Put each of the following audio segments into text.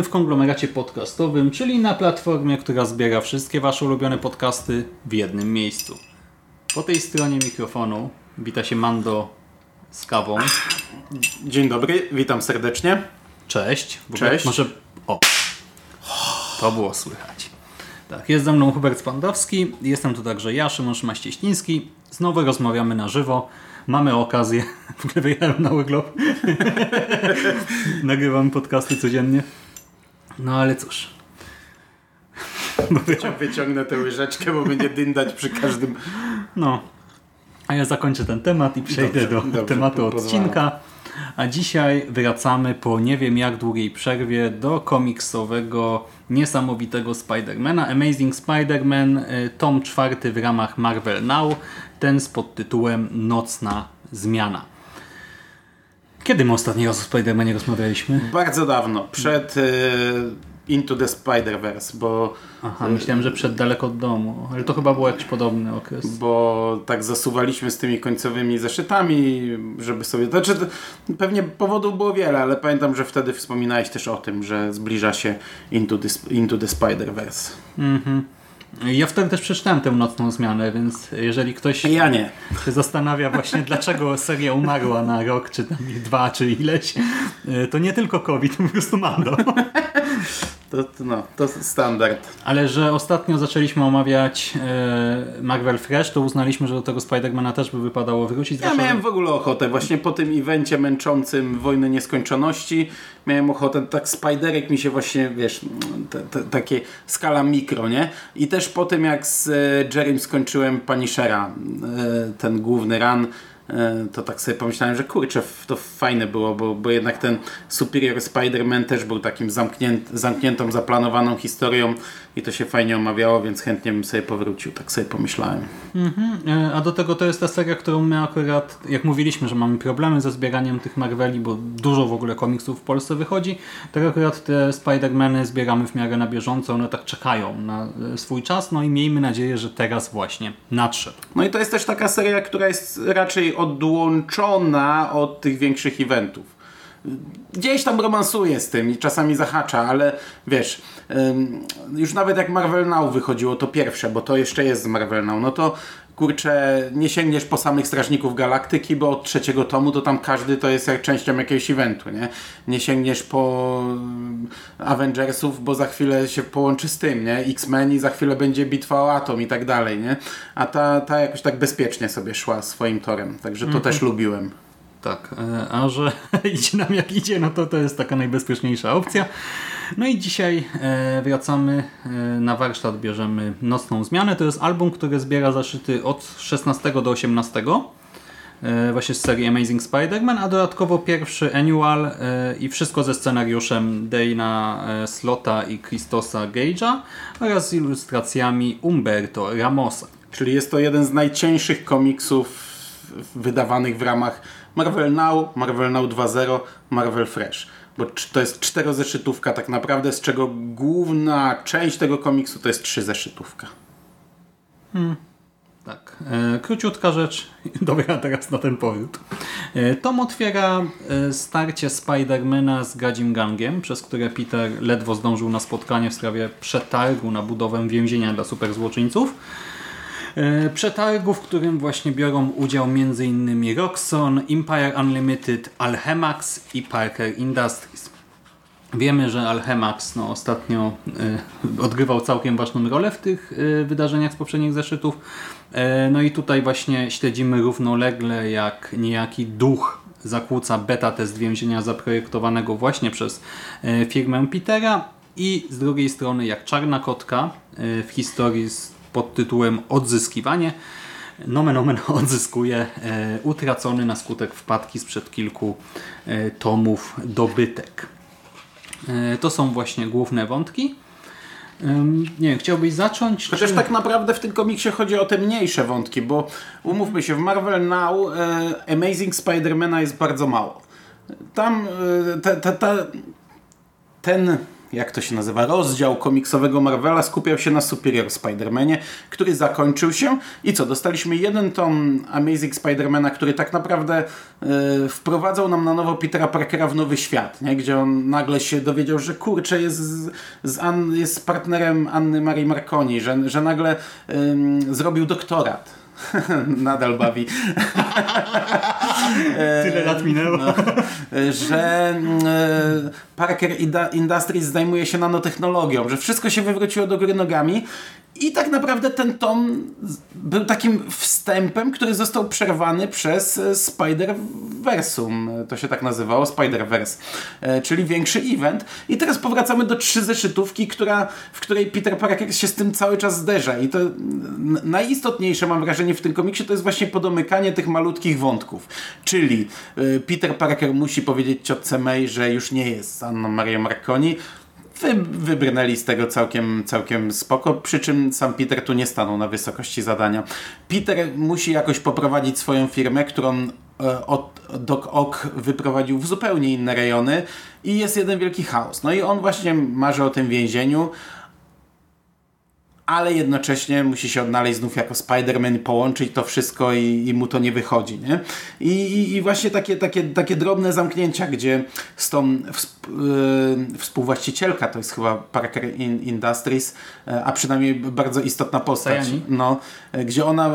Witamy w konglomeracie podcastowym, czyli na platformie, która zbiera wszystkie Wasze ulubione podcasty w jednym miejscu. Po tej stronie mikrofonu wita się Mando z kawą. Dzień dobry, witam serdecznie. Cześć. Cześć. Może... O, to było słychać. Tak, jest ze mną Hubert Spandowski, jestem tu także ja, Szymon Szymaścieśliński. Znowu rozmawiamy na żywo. Mamy okazję, w ogóle wyjechałem na urlop. Nagrywamy podcasty codziennie. No ale cóż. No, wyciągnę tę łyżeczkę, bo będzie dyndać przy każdym... No. A ja zakończę ten temat i przejdę Dobrze, do dobrze, tematu odcinka. A dzisiaj wracamy po nie wiem jak długiej przerwie do komiksowego, niesamowitego Spidermana. Amazing Spider-Man, y, tom czwarty w ramach Marvel Now. Ten z podtytułem Nocna Zmiana. Kiedy my ostatni o Spidermanie rozmawialiśmy? Bardzo dawno, przed e, Into the Spider-Verse, bo, Aha, myślałem, że przed daleko od domu, ale to chyba był jakiś podobny okres. bo tak zasuwaliśmy z tymi końcowymi zeszytami, żeby sobie... Znaczy, pewnie powodów było wiele, ale pamiętam, że wtedy wspominałeś też o tym, że zbliża się Into the, Into the Spider-Verse. Ja wtedy też przeczytałem tę nocną zmianę, więc jeżeli ktoś Ja nie. się zastanawia właśnie dlaczego seria umarła na rok, czy tam dwa, czy ileś, y, to nie tylko COVID, po prostu Mando. To, no, to standard. Ale że ostatnio zaczęliśmy omawiać e, Marvel Fresh, to uznaliśmy, że do tego Spidermana też by wypadało wrócić. Ja miałem w ogóle ochotę, właśnie po tym evencie męczącym Wojny Nieskończoności, miałem ochotę, tak Spiderek mi się właśnie, wiesz, te, te, takie skala mikro, nie? I też po tym jak z e, Jerrym skończyłem Punishera, e, ten główny run, to tak sobie pomyślałem, że kurczę, to fajne było, bo, bo jednak ten Superior Spider-Man też był takim zamknięt, zamkniętą, zaplanowaną historią i to się fajnie omawiało, więc chętnie bym sobie powrócił, tak sobie pomyślałem. E, A do tego to jest ta seria, którą my akurat, jak mówiliśmy, że mamy problemy ze zbieraniem tych Marveli, bo dużo w ogóle komiksów w Polsce wychodzi, tak akurat te Spider-Many zbieramy w miarę na bieżąco, one tak czekają na e, swój czas, no i miejmy nadzieję, że teraz właśnie nadszedł. No i to jest też taka seria, która jest raczej odłączona od tych większych eventów. Gdzieś tam romansuje z tym i czasami zahacza, ale wiesz, już nawet jak Marvel Now wychodziło, to pierwsze, bo to jeszcze jest z Marvel Now, no to kurczę, nie sięgniesz po samych Strażników Galaktyki, bo od trzeciego tomu to tam każdy to jest jak częścią jakiegoś eventu, nie? Nie sięgniesz po ym, Avengersów, bo za chwilę się połączy z tym, nie? X-Men i za chwilę będzie bitwa o Atom i tak dalej, nie? A ta, ta jakoś tak bezpiecznie sobie szła swoim torem, także to też lubiłem. Tak, e, a że idzie nam jak idzie, no to to jest taka najbezpieczniejsza opcja. No i dzisiaj e, wracamy e, na warsztat, bierzemy Nocną Zmianę. To jest album, który zbiera zaszyty od 16 do 18 e, właśnie z serii Amazing Spider-Man, a dodatkowo pierwszy annual i wszystko ze scenariuszem Dana Slota i Christosa Gage'a oraz z ilustracjami Umberto Ramosa. Czyli jest to jeden z najcieńszych komiksów wydawanych w ramach Marvel Now, Marvel Now 2.0, Marvel Fresh. Bo to jest czterozeszytówka tak naprawdę, z czego główna część tego komiksu to jest trzy zeszytówka. Tak, e, króciutka rzecz. Dobra, teraz na ten powrót. E, tom otwiera e, starcie Spidermana z Gadzim Gangiem, przez które Peter ledwo zdążył na spotkanie w sprawie przetargu na budowę więzienia dla superzłoczyńców. E, Przetargu, w którym właśnie biorą udział m.in. Roxxon, Empire Unlimited, Alchemax i Parker Industries. Wiemy, że Alchemax no, ostatnio y, odgrywał całkiem ważną rolę w tych y, wydarzeniach z poprzednich zeszytów. E, no i tutaj właśnie śledzimy równolegle, jak niejaki duch zakłóca beta test więzienia zaprojektowanego właśnie przez e, firmę Petera i z drugiej strony jak czarna kotka e, w historii z pod tytułem Odzyskiwanie nomen omen odzyskuje e, utracony na skutek wpadki sprzed kilku e, tomów dobytek. E, To są właśnie główne wątki. Nie wiem, chciałbyś zacząć? Chociaż czy- tak naprawdę w tym komiksie chodzi o te mniejsze wątki, bo umówmy się, w Marvel Now Amazing Spider-Mana jest bardzo mało. Tam ta, ta, ta, ten jak to się nazywa, rozdział komiksowego Marvela skupiał się na Superior Spider-Manie, który zakończył się i co, dostaliśmy jeden tom Amazing Spider-Mana, który tak naprawdę yy, wprowadzał nam na nowo Petera Parkera w nowy świat, nie? gdzie on nagle się dowiedział, że kurczę jest, z, z An, jest partnerem Anny Marii Marconi, że, że nagle yy, zrobił doktorat nadal bawi. Tyle lat minęło. No, że mm, e, Parker Industries zajmuje się nanotechnologią, że wszystko się wywróciło do góry nogami i tak naprawdę ten tom był takim wstępem, który został przerwany przez e, Spider-Versum. To się tak nazywało, Spider-Verse. E, czyli większy event. I teraz powracamy do trzy zeszytówki, która, w której Peter Parker się z tym cały czas zderza. I to najistotniejsze, mam wrażenie, w tym komiksie to jest właśnie podomykanie tych malutkich wątków. Czyli Peter Parker musi powiedzieć ciotce May, że już nie jest Anną Marią Marconi, wy, wybrnęli z tego całkiem, całkiem spoko, przy czym sam Peter tu nie stanął na wysokości zadania. Peter musi jakoś poprowadzić swoją firmę, którą e, od Doc Ock wyprowadził w zupełnie inne rejony i jest jeden wielki chaos. No i on właśnie marzy o tym więzieniu, ale jednocześnie musi się odnaleźć znów jako Spider-Man, połączyć to wszystko i, i, mu to nie wychodzi. Nie? I, i, I, właśnie takie, takie, takie drobne zamknięcia, gdzie z tą wsp yy, współwłaścicielka, to jest chyba Parker in Industries, yy, a przynajmniej bardzo istotna postać, no, yy, gdzie ona,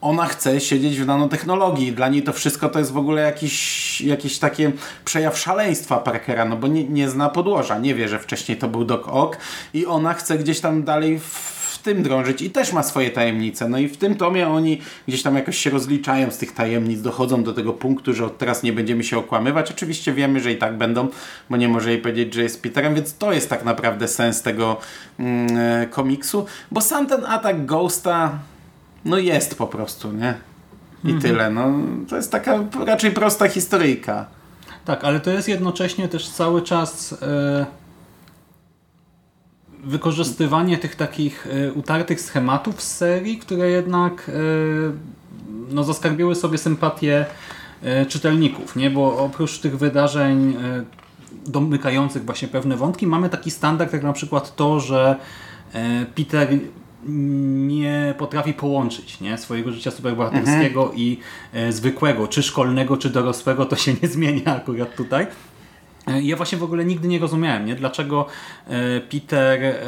ona chce siedzieć w nanotechnologii. Dla niej to wszystko to jest w ogóle jakiś, jakiś takie przejaw szaleństwa Parkera, no bo nie, nie zna podłoża, nie wie, że wcześniej to był Doc Ock i ona chce gdzieś tam dalej w tym drążyć i też ma swoje tajemnice. No i w tym tomie oni gdzieś tam jakoś się rozliczają z tych tajemnic, dochodzą do tego punktu, że od teraz nie będziemy się okłamywać. Oczywiście wiemy, że i tak będą, bo nie może jej powiedzieć, że jest Peterem, więc to jest tak naprawdę sens tego mm, e, komiksu, bo sam ten atak Ghosta no jest po prostu, nie? I mhm. tyle. No, to jest taka raczej prosta historyjka. Tak, ale to jest jednocześnie też cały czas... Yy wykorzystywanie tych takich e, utartych schematów z serii, które jednak e, no, zaskarbiły sobie sympatię e, czytelników, nie? bo oprócz tych wydarzeń domykających właśnie pewne wątki, mamy taki standard jak na przykład to, że Peter nie potrafi połączyć nie? swojego życia superbohaterskiego mhm. i zwykłego, czy szkolnego, czy dorosłego, to się nie zmienia akurat tutaj. E, ja właśnie w ogóle nigdy nie rozumiałem, nie? dlaczego e, Peter e,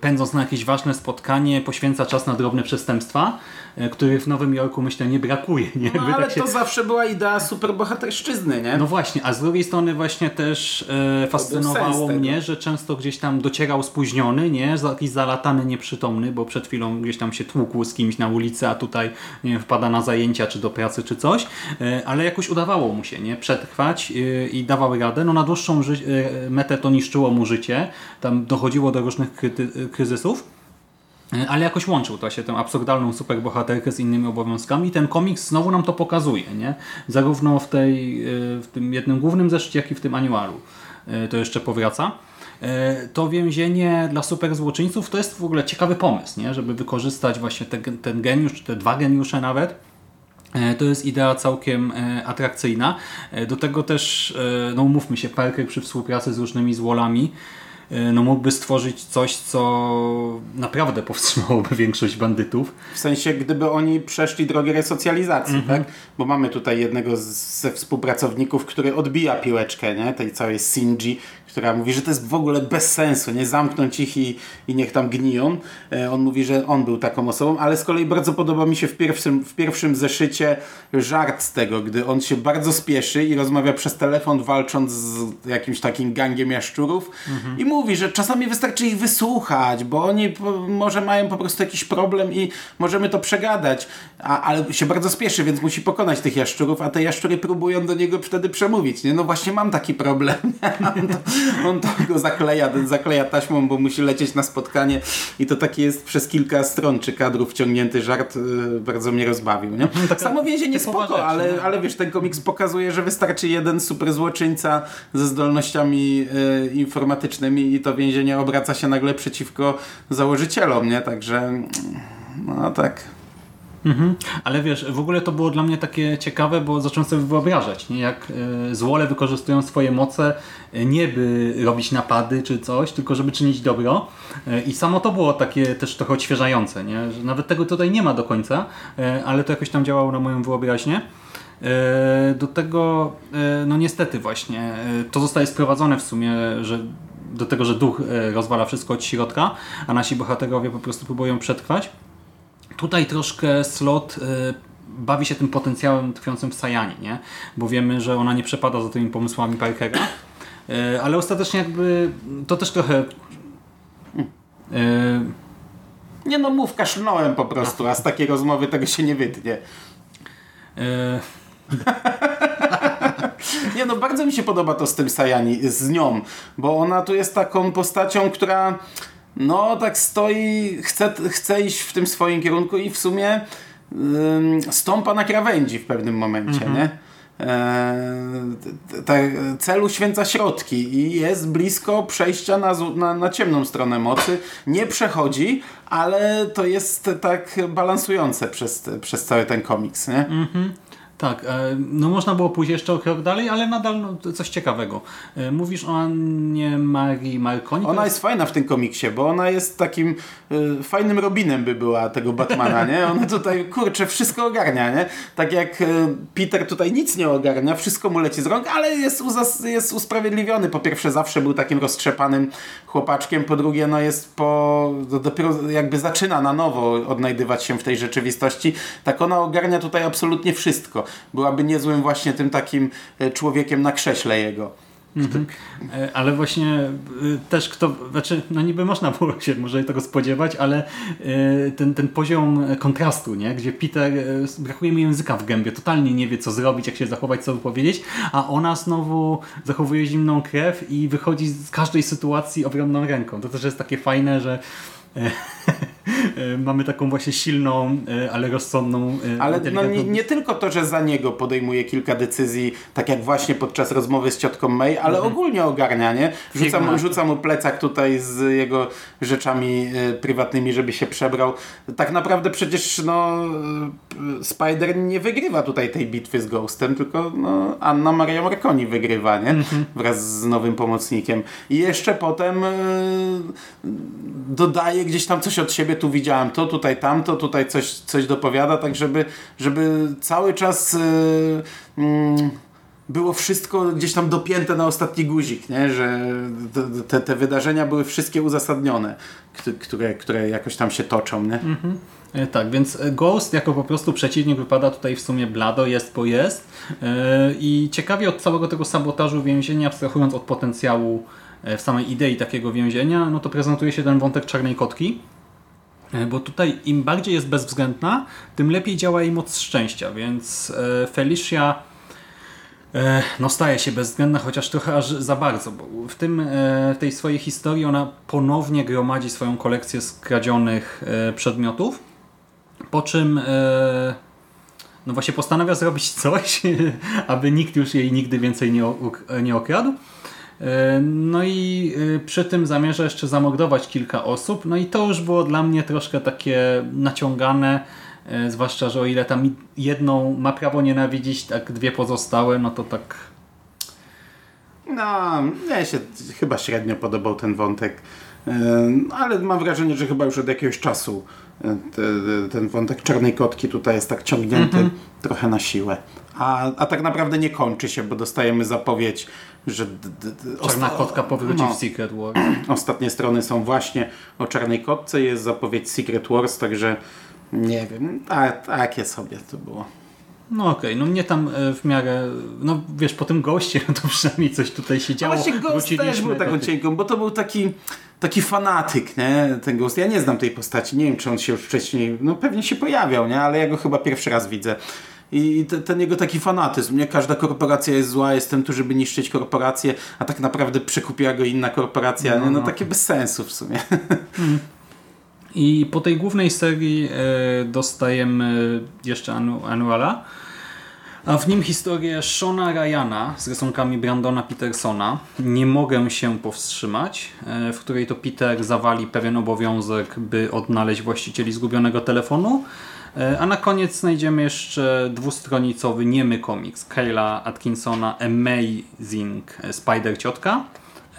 pędząc na jakieś ważne spotkanie poświęca czas na drobne przestępstwa, E, który w Nowym Jorku myślę nie brakuje. Nie? No, ale tak się... to zawsze była idea superbohaterszczyzny, nie? No właśnie, a z drugiej strony właśnie też fascynowało mnie, że często gdzieś tam docierał spóźniony, nie? Jakiś zalatany, nieprzytomny, bo przed chwilą gdzieś tam się tłukł z kimś na ulicy, a tutaj nie wiem, wpada na zajęcia, czy do pracy, czy coś, ale jakoś udawało mu się, nie? Przetrwać i dawał radę. No na dłuższą e, metę to niszczyło mu życie, tam dochodziło do różnych kryzysów, E, ale jakoś łączył to się tę absurdalną superbohaterkę z innymi obowiązkami. Ten komiks znowu nam to pokazuje, nie? Zarówno w, tej, e, w tym jednym głównym zeszycie, jak i w tym anualu. E, to jeszcze powraca. To więzienie dla superzłoczyńców to jest w ogóle ciekawy pomysł, nie? żeby wykorzystać właśnie te, ten geniusz, czy te dwa geniusze nawet. To jest idea całkiem atrakcyjna. Do tego też, no umówmy się, Parker przy współpracy z różnymi złolami E, no mógłby stworzyć coś, co naprawdę powstrzymałoby większość bandytów. W sensie, gdyby oni przeszli drogę resocjalizacji, mm -hmm. tak? Bo mamy tutaj jednego z, ze współpracowników, który odbija piłeczkę, nie? Tej całej Sinji, która mówi, że to jest w ogóle bez sensu, nie zamknąć ich i, i niech tam gniją. E, on mówi, że on był taką osobą, ale z kolei bardzo podoba mi się w pierwszym, w pierwszym zeszycie żart z tego, gdy on się bardzo spieszy i rozmawia przez telefon walcząc z jakimś takim gangiem jaszczurów mhm. i mówi, że czasami wystarczy ich wysłuchać, bo oni może mają po prostu jakiś problem i możemy to przegadać, a, ale się bardzo spieszy, więc musi pokonać tych jaszczurów, a te jaszczury próbują do niego wtedy przemówić. Nie? No właśnie mam taki problem. on to go zakleja, zakleja taśmą, bo musi lecieć na spotkanie i to taki jest przez kilka stron czy kadrów wciągnięty żart, yy, bardzo mnie rozbawił. Nie? No, tak Samo więzienie spoko, ale, ale wiesz, ten komiks pokazuje, że wystarczy jeden super złoczyńca ze zdolnościami yy, informatycznymi i to więzienie obraca się nagle przeciwko założycielom, nie? Także no tak Mhm. Ale wiesz, w ogóle to było dla mnie takie ciekawe, bo zacząłem sobie wyobrażać, nie? jak y, złole wykorzystują swoje moce y, nie by robić napady czy coś, tylko żeby czynić dobro. Y, I samo to było takie też trochę odświeżające, nie? Że nawet tego tutaj nie ma do końca, ale to jakoś tam działało na moją wyobraźnię. Do tego, no niestety właśnie, to zostaje sprowadzone w sumie, że do tego, że duch rozwala wszystko od środka, a nasi bohaterowie po prostu próbują przetrwać. Tutaj troszkę slot y, bawi się tym potencjałem tkwiącym w Sajanie, nie? bo wiemy, że ona nie przepada za tymi pomysłami Parkera, y, ale ostatecznie jakby to też trochę... Y, nie no, mów, kaszlnąłem po prostu, a z takiej rozmowy tego się nie wytnie. nie no, bardzo mi się podoba to z tym Sajani, z nią, bo ona tu jest taką postacią, która no tak stoi, chce, chce iść w tym swoim kierunku i w sumie ym, stąpa na krawędzi w pewnym momencie, mhm. nie? E, celu święca środki i jest blisko przejścia na, na, na, ciemną stronę mocy. Nie przechodzi, ale to jest tak balansujące przez, przez cały ten komiks. Nie? Mhm. Tak, e, no można było pójść jeszcze o krok dalej, ale nadal no, coś ciekawego. E, mówisz o Annie Marii Marconi? Ona jest... jest fajna w tym komiksie, bo ona jest takim y, fajnym Robinem by była tego Batmana, nie? Ona tutaj, kurczę, wszystko ogarnia, nie? Tak jak y, Peter tutaj nic nie ogarnia, wszystko mu leci z rąk, ale jest, jest usprawiedliwiony. Po pierwsze zawsze był takim roztrzepanym chłopaczkiem, po drugie no jest po... dopiero jakby zaczyna na nowo odnajdywać się w tej rzeczywistości. Tak ona ogarnia tutaj absolutnie wszystko byłaby niezłym właśnie tym takim e, człowiekiem na krześle jego. Mhm. E, ale właśnie e, też kto, znaczy, no niby można było się może tego spodziewać, ale ten, ten poziom kontrastu, nie? gdzie Peter brakuje mi języka w gębie, totalnie nie wie co zrobić, jak się zachować, co powiedzieć, a ona znowu zachowuje zimną krew i wychodzi z każdej sytuacji obronną ręką. To też jest takie fajne, że mamy taką właśnie silną, e, ale rozsądną. E, ale no nie, nie, tylko to, że za niego podejmuje kilka decyzji, tak jak właśnie podczas rozmowy z ciotką May, ale mhm. ogólnie ogarnia, nie? Rzuca mu, rzuca mu plecak tutaj z jego rzeczami e, prywatnymi, żeby się przebrał. Tak naprawdę przecież no, Spider nie wygrywa tutaj tej bitwy z Ghostem, tylko no, Anna Maria Marconi wygrywa, nie? Mhm. Wraz z nowym pomocnikiem. I jeszcze potem dodaje gdzieś tam coś od siebie, tu widziałem to, tutaj tamto, tutaj coś, coś dopowiada, tak żeby, żeby cały czas yy, yy, było wszystko gdzieś tam dopięte na ostatni guzik, nie? że te, te wydarzenia były wszystkie uzasadnione, które, które jakoś tam się toczą. Nie? Mhm. E, tak, więc Ghost jako po prostu przeciwnik wypada tutaj w sumie blado, jest bo jest. Yy, I ciekawie od całego tego sabotażu więzienia, abstrahując od potencjału w samej idei takiego więzienia, no to prezentuje się ten wątek czarnej kotki. E, bo tutaj im bardziej jest bezwzględna, tym lepiej działa jej moc szczęścia, więc e, Felicia e, no staje się bezwzględna, chociaż trochę aż za bardzo, bo w tym, w tej swojej historii ona ponownie gromadzi swoją kolekcję skradzionych przedmiotów, po czym no właśnie postanawia zrobić coś, aby nikt już jej nigdy więcej nie okradł. E, no i e, przy tym zamierza jeszcze zamordować kilka osób. No i to już było dla mnie troszkę takie naciągane, e, zwłaszcza, że o ile tam jedną ma prawo nienawidzić, tak dwie pozostałe, no to tak... No, mnie się chyba średnio podobał ten wątek, ale mam wrażenie, że chyba już od jakiegoś czasu ten wątek czarnej kotki tutaj jest tak ciągnięty mm -hmm. trochę na siłę. A, a tak naprawdę nie kończy się, bo dostajemy zapowiedź że Czarna kotka powróci no, w Secret Wars. Ostatnie strony są właśnie o Czarnej Kotce, jest zapowiedź Secret Wars, także nie wiem, a, takie sobie to było. No okej, okay. no mnie tam e, w miarę, no wiesz, po tym goście, to przynajmniej coś tutaj się działo. No właśnie Ghost też był taką cienką, bo to był taki, taki fanatyk, nie, ten Ghost. Ja nie znam tej postaci, nie wiem, czy on się już wcześniej, no pewnie się pojawiał, nie, ale ja go chyba pierwszy raz widzę i te, ten jego taki fanatyzm, nie? Każda korporacja jest zła, jestem tu, żeby niszczyć korporację, a tak naprawdę przekupiła go inna korporacja, no, no, no takie bez sensu w sumie. Hmm. I po tej głównej serii e, dostajemy jeszcze anu, Anuala. A w nim historię Shona Ryana z rysunkami Brandona Petersona. Nie mogę się powstrzymać, e, w której to Peter zawali pewien obowiązek, by odnaleźć właścicieli zgubionego telefonu. E, a na koniec znajdziemy jeszcze dwustronicowy niemy komiks Kayla Atkinsona Amazing Spider Ciotka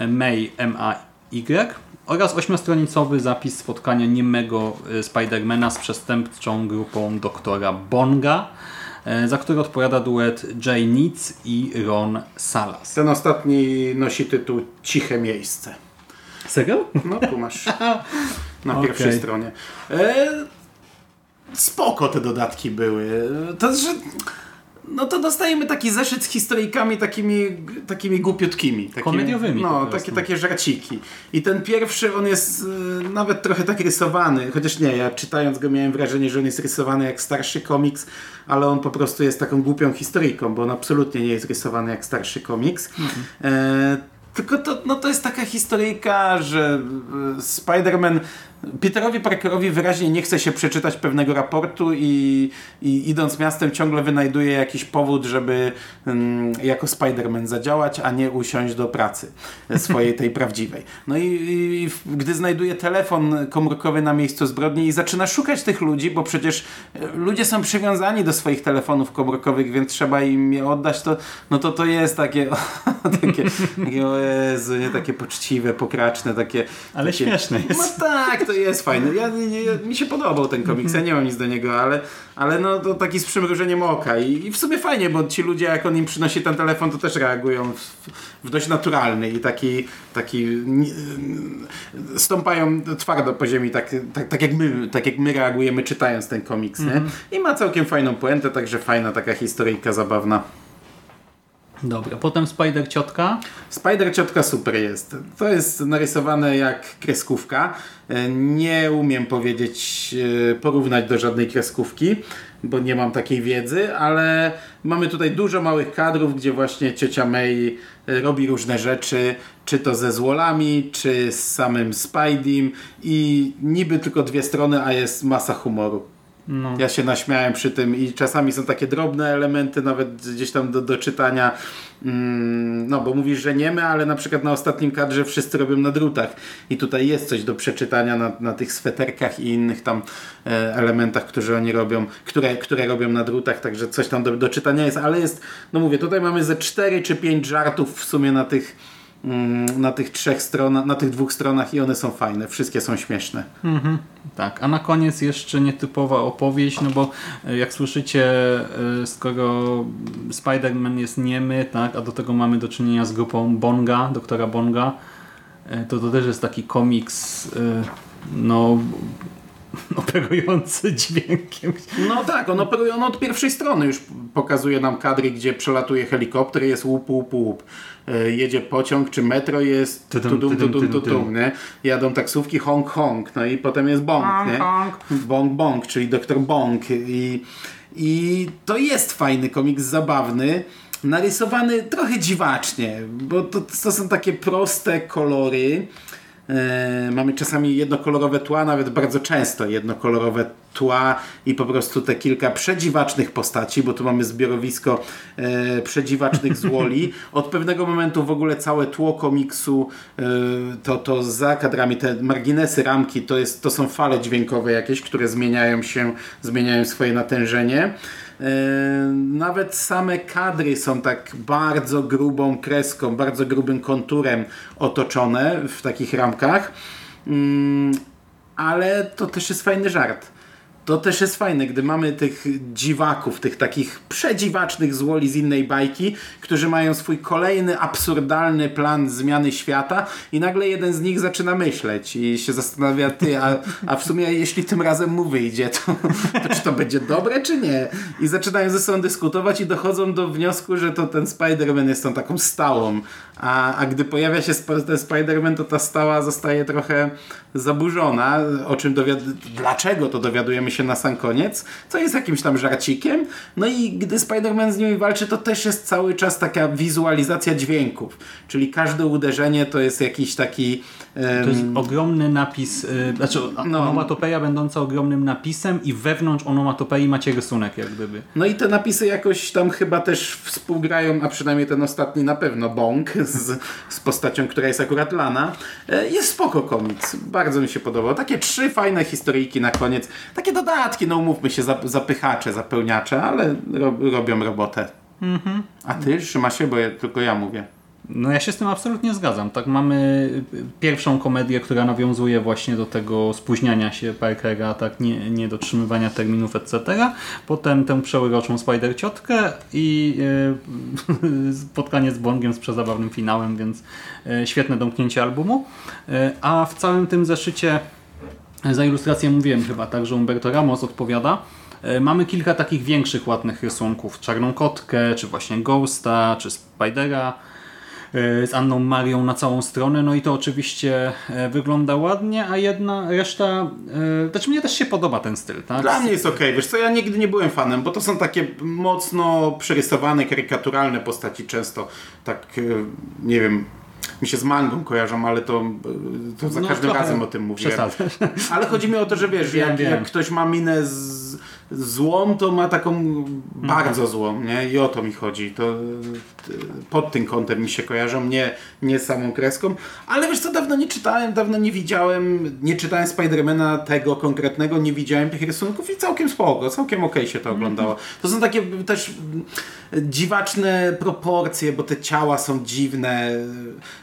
May M-A-Y oraz ośmiostronicowy zapis spotkania niemego e, Spidermana z przestępczą grupą doktora Bonga E, za który odpowiada duet Jay Nitz i Ron Salas. Ten ostatni nosi tytuł Ciche Miejsce. Serio? No tu masz na pierwszej okay. stronie. E, spoko te dodatki były. To, że no to dostajemy taki zeszyt z historyjkami takimi, takimi głupiutkimi. Komediowymi. No, takie, takie żarciki. I ten pierwszy, on jest y, nawet trochę tak rysowany, chociaż nie, ja czytając go miałem wrażenie, że on jest rysowany jak starszy komiks, ale on po prostu jest taką głupią historyjką, bo on absolutnie nie jest rysowany jak starszy komiks. Mhm. E, tylko to, no to jest taka historyjka, że y, Spider-Man Peterowi Parkerowi wyraźnie nie chce się przeczytać pewnego raportu i, i idąc miastem ciągle wynajduje jakiś powód, żeby um, jako Spider-Man zadziałać, a nie usiąść do pracy swojej tej prawdziwej. No i, i, gdy znajduje telefon komórkowy na miejscu zbrodni i zaczyna szukać tych ludzi, bo przecież e, ludzie są przywiązani do swoich telefonów komórkowych, więc trzeba im je oddać, to, no to to jest takie, takie, takie Jezu, nie takie poczciwe, pokraczne, takie... Ale takie, śmieszne jest. No tak, to jest fajne. Ja, nie, mi się podobał ten komiks, ja nie mam nic do niego, ale, ale no to taki z przymrużeniem oka I, i w sumie fajnie, bo ci ludzie jak on im przynosi ten telefon, to też reagują w, w dość naturalny i taki, taki stąpają twardo po ziemi, tak, tak, tak, jak my, tak jak my reagujemy czytając ten komiks. Nie? Mhm. I ma całkiem fajną puentę, także fajna taka historyjka zabawna. Dobra, potem Spider Ciotka. Spider Ciotka super jest. To jest narysowane jak kreskówka. E, nie umiem powiedzieć, e, porównać do żadnej kreskówki, bo nie mam takiej wiedzy, ale mamy tutaj dużo małych kadrów, gdzie właśnie ciocia May e, robi różne rzeczy, czy to ze złolami, czy z samym Spideym i niby tylko dwie strony, a jest masa humoru. No. Ja się naśmiałem przy tym i czasami są takie drobne elementy nawet gdzieś tam do, do czytania. Mm, no bo mówisz, że nie my, ale na przykład na ostatnim kadrze wszyscy robią na drutach i tutaj jest coś do przeczytania na, na tych sweterkach i innych tam e, elementach, które oni robią, które, które robią na drutach, także coś tam do, do czytania jest, ale jest, no mówię, tutaj mamy ze 4 czy 5 żartów w sumie na tych na tych trzech stronach, na tych dwóch stronach i one są fajne, wszystkie są śmieszne. Mhm, tak, a na koniec jeszcze nietypowa opowieść, no bo e, jak słyszycie, e, skoro Spider-Man jest niemy, tak, a do tego mamy do czynienia z grupą Bonga, doktora Bonga, e, to to też jest taki komiks no operujący dźwiękiem. No tak, on operuje on od pierwszej strony już pokazuje nam kadry, gdzie przelatuje helikopter, jest łup, łup, łup. E, jedzie pociąg, czy metro jest tudum, tudum, tudum, tudum, nie? Jadą taksówki Hong Kong, no i potem jest Bong, nie? Bong Bong, czyli doktor Bong i, i to jest fajny komiks, zabawny narysowany trochę dziwacznie, bo to, to są takie proste kolory, mamy czasami jednokolorowe tła, nawet bardzo często jednokolorowe tła i po prostu te kilka przedziwacznych postaci, bo tu mamy zbiorowisko e, przedziwacznych złoli. Od pewnego momentu w ogóle całe tło komiksu e, to, to za kadrami, te marginesy, ramki, to, jest, to są fale dźwiękowe jakieś, które zmieniają się, zmieniają swoje natężenie. E, nawet same kadry są tak bardzo grubą kreską, bardzo grubym konturem otoczone w takich ramkach. Mm, ale to też jest fajny żart to też jest fajne, gdy mamy tych dziwaków, tych takich przedziwacznych złoli z innej bajki, którzy mają swój kolejny absurdalny plan zmiany świata i nagle jeden z nich zaczyna myśleć i się zastanawia, ty, a, a w sumie jeśli tym razem mu wyjdzie, to, to czy to będzie dobre, czy nie? I zaczynają ze sobą dyskutować i dochodzą do wniosku, że to ten Spider-Man jest tą taką stałą, a, a gdy pojawia się ten Spider-Man, to ta stała zostaje trochę zaburzona, o czym dlaczego to dowiadujemy się się na sam koniec, co jest jakimś tam żarcikiem. No i gdy Spider-Man z nimi walczy, to też jest cały czas taka wizualizacja dźwięków. Czyli każde uderzenie to jest jakiś taki... To jest ogromny napis, yy, znaczy no. onomatopeja będąca ogromnym napisem i wewnątrz onomatopei macie rysunek jak gdyby. No i te napisy jakoś tam chyba też współgrają, a przynajmniej ten ostatni na pewno, Bong, z, z postacią, która jest akurat Lana. E, jest spoko komiks. Bardzo mi się podobał. Takie trzy fajne historyjki na koniec. Takie dodatki, no umówmy się, zapychacze, zapełniacze, ale robią robotę. Mhm. A ty trzyma się, bo ja, tylko ja mówię. No ja się z tym absolutnie zgadzam. Tak mamy pierwszą komedię, która nawiązuje właśnie do tego spóźniania się Parkera, tak nie, niedotrzymywania terminów, etc. Potem tę przełyroczą Spider Ciotkę i yy, spotkanie z Bongiem z przezabawnym finałem, więc yy, świetne domknięcie albumu. Yy, a w całym tym zeszycie za ilustrację mówiłem chyba tak, że Umberto Ramos odpowiada. Mamy kilka takich większych, ładnych rysunków. Czarną Kotkę, czy właśnie Ghosta, czy Spidera z Anną Marią na całą stronę, no i to oczywiście e, wygląda ładnie, a jedna reszta, e, znaczy mnie też się podoba ten styl. Tak? Dla mnie jest ok, wiesz co, ja nigdy nie byłem fanem, bo to są takie mocno przerysowane, karykaturalne postaci często, tak, e, nie wiem, mi się z mangą kojarzą, ale to, to za no, każdym razem o tym mówię. Ale chodzi mi o to, że wiesz, wiem, jak, wiem. jak ktoś ma minę z złą, to ma taką bardzo złą, nie? I o to mi chodzi. To pod tym kątem mi się kojarzą, nie, nie samą kreską. Ale wiesz co, dawno nie czytałem, dawno nie widziałem, nie czytałem Spidermana tego konkretnego, nie widziałem tych rysunków i całkiem spoko, całkiem okej okay się to oglądało. To są takie też dziwaczne proporcje, bo te ciała są dziwne,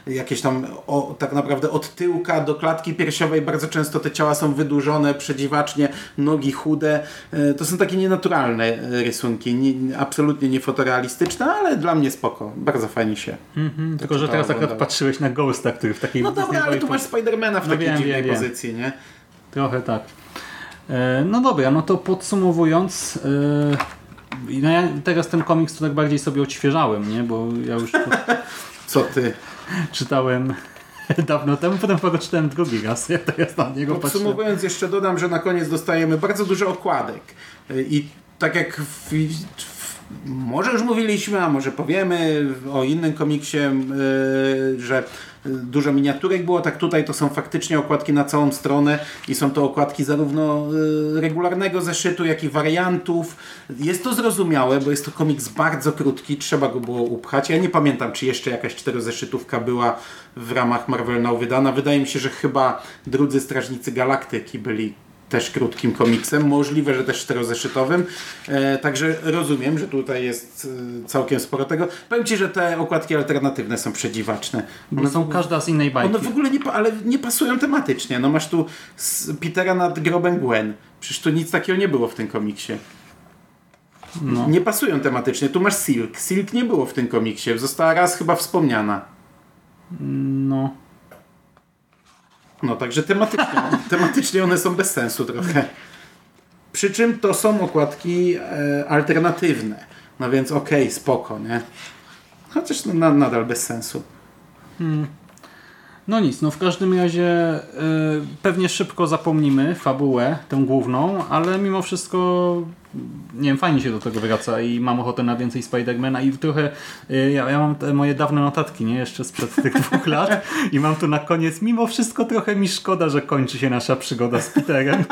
jakieś tam o, tak naprawdę od tyłka do klatki piersiowej bardzo często te ciała są wydłużone, przedziwacznie, nogi chude. E, to są takie nienaturalne e, rysunki, nie, absolutnie niefotorealistyczne, ale dla mnie spoko. Bardzo fajnie się. Mm-hmm, tylko, że teraz akurat patrzyłeś na Ghosta, który w takiej... No dobra, ale tu masz Spidermana w no takiej wiem, dziwnej wiem, pozycji, nie? Trochę tak. E, no dobra, no to podsumowując... No ja teraz ten komiks to tak bardziej sobie odświeżałem, nie? Bo ja już... Co ty? Czytałem dawno temu, potem przeczytałem drugi raz. Ja teraz na niego Podsumowując patrzę. jeszcze dodam, że na koniec dostajemy bardzo dużo okładek. I tak jak w, w, może już mówiliśmy, a może powiemy o innym komiksie, yy, że dużo miniaturek było, tak tutaj to są faktycznie okładki na całą stronę i są to okładki zarówno y, regularnego zeszytu, jak i wariantów. Jest to zrozumiałe, bo jest to komiks bardzo krótki, trzeba go było upchać. Ja nie pamiętam, czy jeszcze jakaś czterozeszytówka była w ramach Marvel Now wydana. Wydaje mi się, że chyba Drudzy Strażnicy Galaktyki byli też krótkim komiksem, możliwe, że też czterozeszytowym. E, także rozumiem, że tutaj jest e, całkiem sporo tego. Powiem Ci, że te okładki alternatywne są przedziwaczne. One są każda z innej bajki. One w ogóle nie, ale nie pasują tematycznie. No masz tu Petera nad grobem Gwen. Przecież tu nic takiego nie było w tym komiksie. No. Nie pasują tematycznie. Tu masz Silk. Silk nie było w tym komiksie. Została raz chyba wspomniana. No. No także tematycznie, tematycznie one są bez sensu trochę. Przy czym to są okładki e, alternatywne. No więc okej, okay, spoko, nie? Chociaż no, nadal bez sensu. Hmm. No nic, no w każdym razie y, pewnie szybko zapomnimy fabułę, tę główną, ale mimo wszystko nie wiem, fajnie się do tego wraca i mam ochotę na więcej Spidermana i trochę y, ja, ja mam te moje dawne notatki, nie? Jeszcze sprzed tych dwóch lat i mam tu na koniec, mimo wszystko trochę mi szkoda, że kończy się nasza przygoda z Peterem.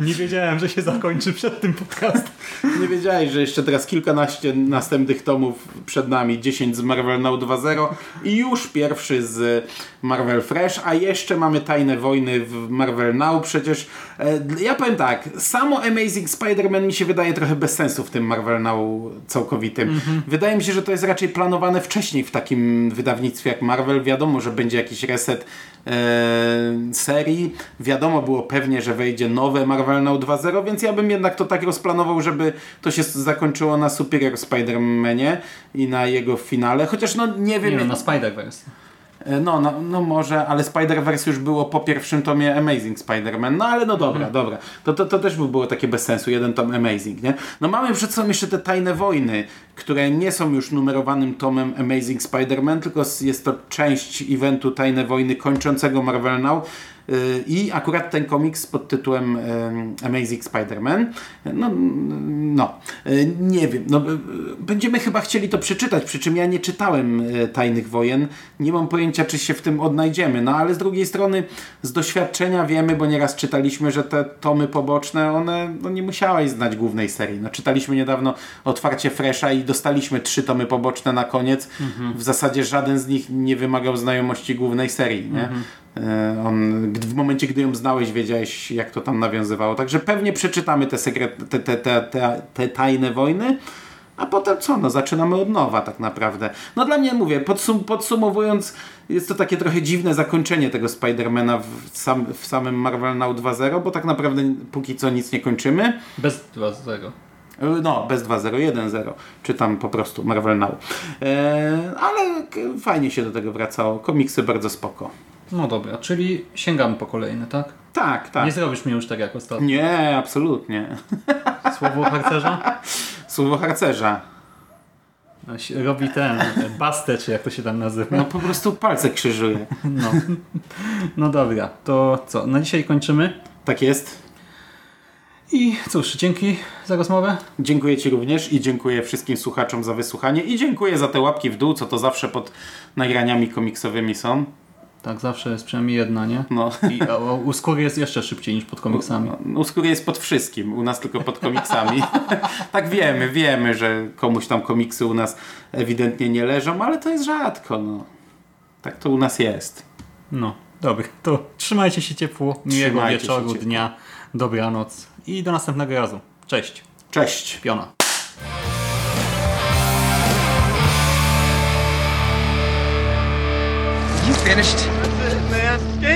Nie wiedziałem, że się zakończy przed tym podcastem. Nie wiedziałeś, że jeszcze teraz kilkanaście następnych tomów przed nami. 10 z Marvel Now 2.0 i już pierwszy z Marvel Fresh, a jeszcze mamy Tajne Wojny w Marvel Now. Przecież e, ja powiem tak, samo Amazing Spider-Man mi się wydaje trochę bez sensu w tym Marvel Now całkowitym. -hmm. Wydaje mi się, że to jest raczej planowane wcześniej w takim wydawnictwie jak Marvel. Wiadomo, że będzie jakiś reset e, serii. Wiadomo było pewnie, że wejdzie nowe Marvel Now 2.0, więc ja bym jednak to tak rozplanował, żeby to się zakończyło na Superior Spider-Manie i na jego finale. Chociaż no nie wiem... Nie, no, na Spider-Verse. E, no, no, no może, ale Spider-Verse już było po pierwszym tomie Amazing Spider-Man. No ale no dobra, mhm. dobra. To, to, to też by było takie bez sensu, jeden tom Amazing, nie? No mamy przed sobą jeszcze te Tajne Wojny, które nie są już numerowanym tomem Amazing Spider-Man, tylko jest to część eventu Tajne Wojny kończącego Marvel Now. Y, I akurat ten komiks pod tytułem em, Amazing Spider-Man, no, no y, nie wiem, no, y, będziemy chyba chcieli to przeczytać, przy czym ja nie czytałem Tajnych Wojen, nie mam pojęcia, czy się w tym odnajdziemy, no ale z drugiej strony z doświadczenia wiemy, bo nieraz czytaliśmy, że te tomy poboczne, one no, nie musiałeś znać głównej serii. No, czytaliśmy niedawno otwarcie Fresha i dostaliśmy trzy tomy poboczne na koniec. W zasadzie żaden z nich nie wymagał znajomości głównej serii. Nie? E, On, gdy- w momencie, gdy ją znałeś, wiedziałeś, jak to tam nawiązywało. Także pewnie przeczytamy te, sekret, te, te, te, te, tajne wojny. A potem co? No zaczynamy od nowa tak naprawdę. No dla mnie mówię, podsum podsumowując, jest to takie trochę dziwne zakończenie tego Spidermana w, sam, w samym Marvel Now 2.0, bo tak naprawdę póki co nic nie kończymy. Bez 2-0. E, No, bez 2.0, 1.0, czy tam po prostu Marvel Now. E, ale fajnie się do tego wracało. Komiksy bardzo spoko. No dobra, czyli sięgamy po kolejne, tak? Tak, tak. Nie zrobisz mnie już tak jak ostatnio. Nie, absolutnie. Słowo harcerza? Słowo harcerza. Robi ten, bastę, czy jak to się tam nazywa. No po prostu palce krzyżuje. No. no dobra, to co? Na dzisiaj kończymy. Tak jest. I cóż, dzięki za rozmowę. Dziękuję Ci również i dziękuję wszystkim słuchaczom za wysłuchanie i dziękuję za te łapki w dół, co to zawsze pod nagraniami komiksowymi są. Tak, zawsze jest przynajmniej jedna, nie? No. I u skóry jest jeszcze szybciej niż pod komiksami. U skóry jest pod wszystkim, u nas tylko pod komiksami. tak wiemy, wiemy, że komuś tam komiksy u nas ewidentnie nie leżą, ale to jest rzadko. No. Tak to u nas jest. No, dobra, to trzymajcie się ciepło, miłego Trzymajcie wieczoru, ciepło. dnia, dobranoc i do następnego razu. Cześć, Cześć! piona. You finished?